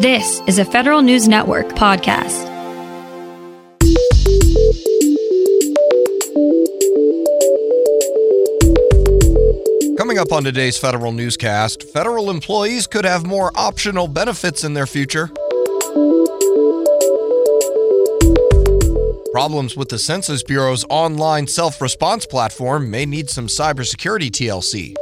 This is a Federal News Network podcast. Coming up on today's federal newscast, federal employees could have more optional benefits in their future. Problems with the Census Bureau's online self response platform may need some cybersecurity TLC.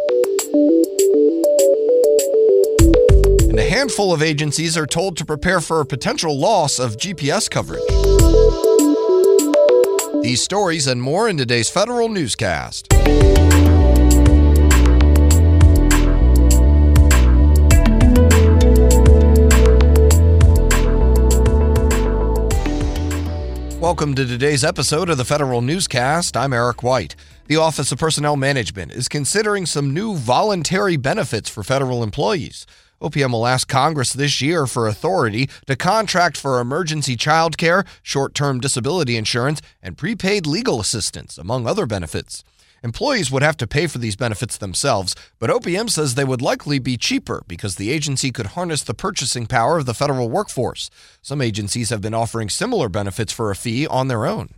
Handful of agencies are told to prepare for a potential loss of GPS coverage. These stories and more in today's federal newscast. Welcome to today's episode of the Federal Newscast. I'm Eric White. The Office of Personnel Management is considering some new voluntary benefits for federal employees. OPM will ask Congress this year for authority to contract for emergency child care, short term disability insurance, and prepaid legal assistance, among other benefits. Employees would have to pay for these benefits themselves, but OPM says they would likely be cheaper because the agency could harness the purchasing power of the federal workforce. Some agencies have been offering similar benefits for a fee on their own.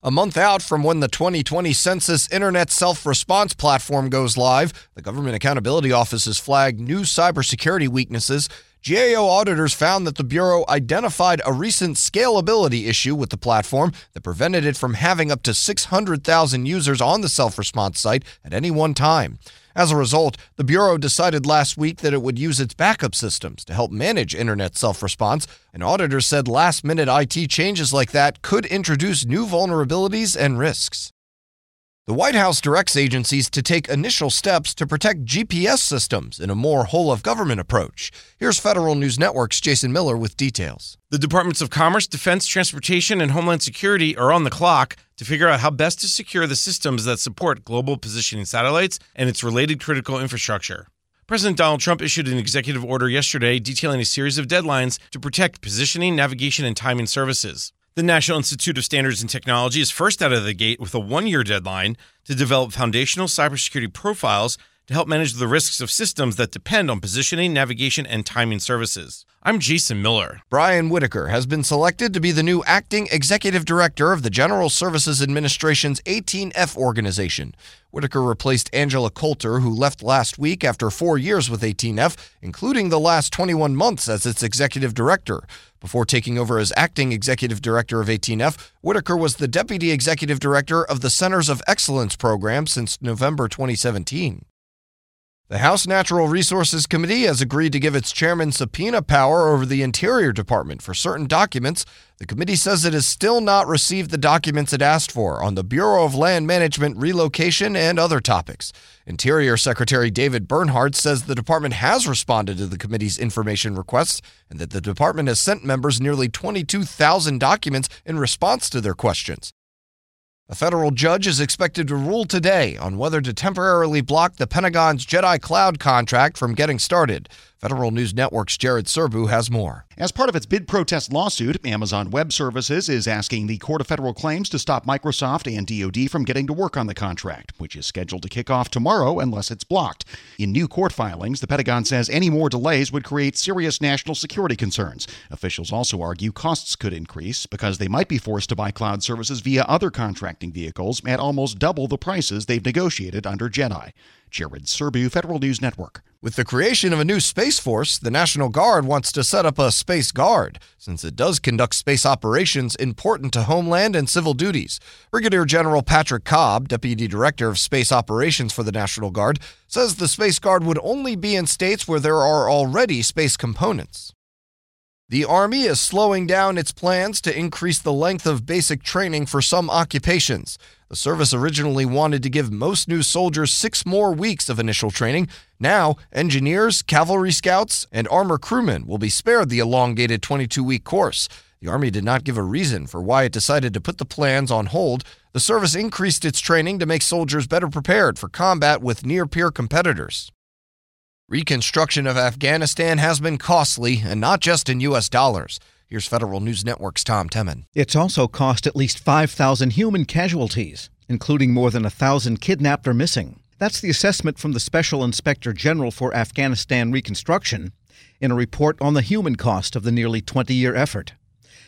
A month out from when the 2020 Census Internet Self Response Platform goes live, the Government Accountability Office has flagged new cybersecurity weaknesses GAO auditors found that the Bureau identified a recent scalability issue with the platform that prevented it from having up to 600,000 users on the self response site at any one time. As a result, the Bureau decided last week that it would use its backup systems to help manage internet self response, and auditors said last minute IT changes like that could introduce new vulnerabilities and risks. The White House directs agencies to take initial steps to protect GPS systems in a more whole of government approach. Here's Federal News Network's Jason Miller with details. The Departments of Commerce, Defense, Transportation, and Homeland Security are on the clock to figure out how best to secure the systems that support global positioning satellites and its related critical infrastructure. President Donald Trump issued an executive order yesterday detailing a series of deadlines to protect positioning, navigation, and timing services. The National Institute of Standards and Technology is first out of the gate with a one year deadline to develop foundational cybersecurity profiles to help manage the risks of systems that depend on positioning, navigation, and timing services. I'm Jason Miller. Brian Whitaker has been selected to be the new acting executive director of the General Services Administration's 18F organization. Whitaker replaced Angela Colter, who left last week after four years with 18F, including the last 21 months as its executive director. Before taking over as acting executive director of 18F, Whitaker was the deputy executive director of the Centers of Excellence program since November 2017. The House Natural Resources Committee has agreed to give its chairman subpoena power over the Interior Department for certain documents. The committee says it has still not received the documents it asked for on the Bureau of Land Management relocation and other topics. Interior Secretary David Bernhardt says the department has responded to the committee's information requests and that the department has sent members nearly 22,000 documents in response to their questions. A federal judge is expected to rule today on whether to temporarily block the Pentagon's Jedi Cloud contract from getting started. Federal News Network's Jared Serbu has more. As part of its bid protest lawsuit, Amazon Web Services is asking the Court of Federal Claims to stop Microsoft and DoD from getting to work on the contract, which is scheduled to kick off tomorrow unless it's blocked. In new court filings, the Pentagon says any more delays would create serious national security concerns. Officials also argue costs could increase because they might be forced to buy cloud services via other contracting vehicles at almost double the prices they've negotiated under Jedi. Jared Serbu, Federal News Network. With the creation of a new Space Force, the National Guard wants to set up a Space Guard, since it does conduct space operations important to homeland and civil duties. Brigadier General Patrick Cobb, Deputy Director of Space Operations for the National Guard, says the Space Guard would only be in states where there are already space components. The Army is slowing down its plans to increase the length of basic training for some occupations. The service originally wanted to give most new soldiers six more weeks of initial training. Now, engineers, cavalry scouts, and armor crewmen will be spared the elongated 22 week course. The Army did not give a reason for why it decided to put the plans on hold. The service increased its training to make soldiers better prepared for combat with near peer competitors. Reconstruction of Afghanistan has been costly, and not just in U.S. dollars. Here's Federal News Network's Tom Temin. It's also cost at least 5,000 human casualties, including more than 1,000 kidnapped or missing. That's the assessment from the Special Inspector General for Afghanistan Reconstruction. in a report on the human cost of the nearly 20 year effort.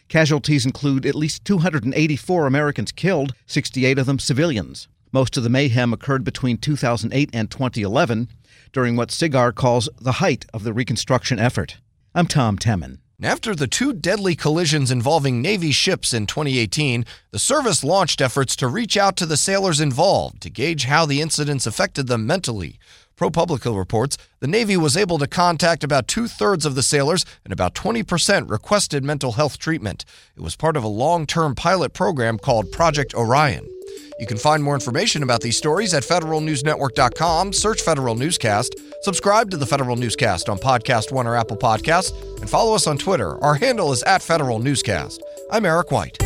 Casualties include at least 284 Americans killed, 68 of them civilians. Most of the mayhem occurred between 2008 and 2011, during what SIGAR calls the height of the reconstruction effort. I'm Tom Temin. After the two deadly collisions involving Navy ships in 2018, the service launched efforts to reach out to the sailors involved to gauge how the incidents affected them mentally. ProPublica reports the Navy was able to contact about two thirds of the sailors, and about 20% requested mental health treatment. It was part of a long term pilot program called Project Orion. You can find more information about these stories at federalnewsnetwork.com. Search Federal Newscast. Subscribe to the Federal Newscast on Podcast One or Apple Podcasts, and follow us on Twitter. Our handle is at Federal Newscast. I'm Eric White.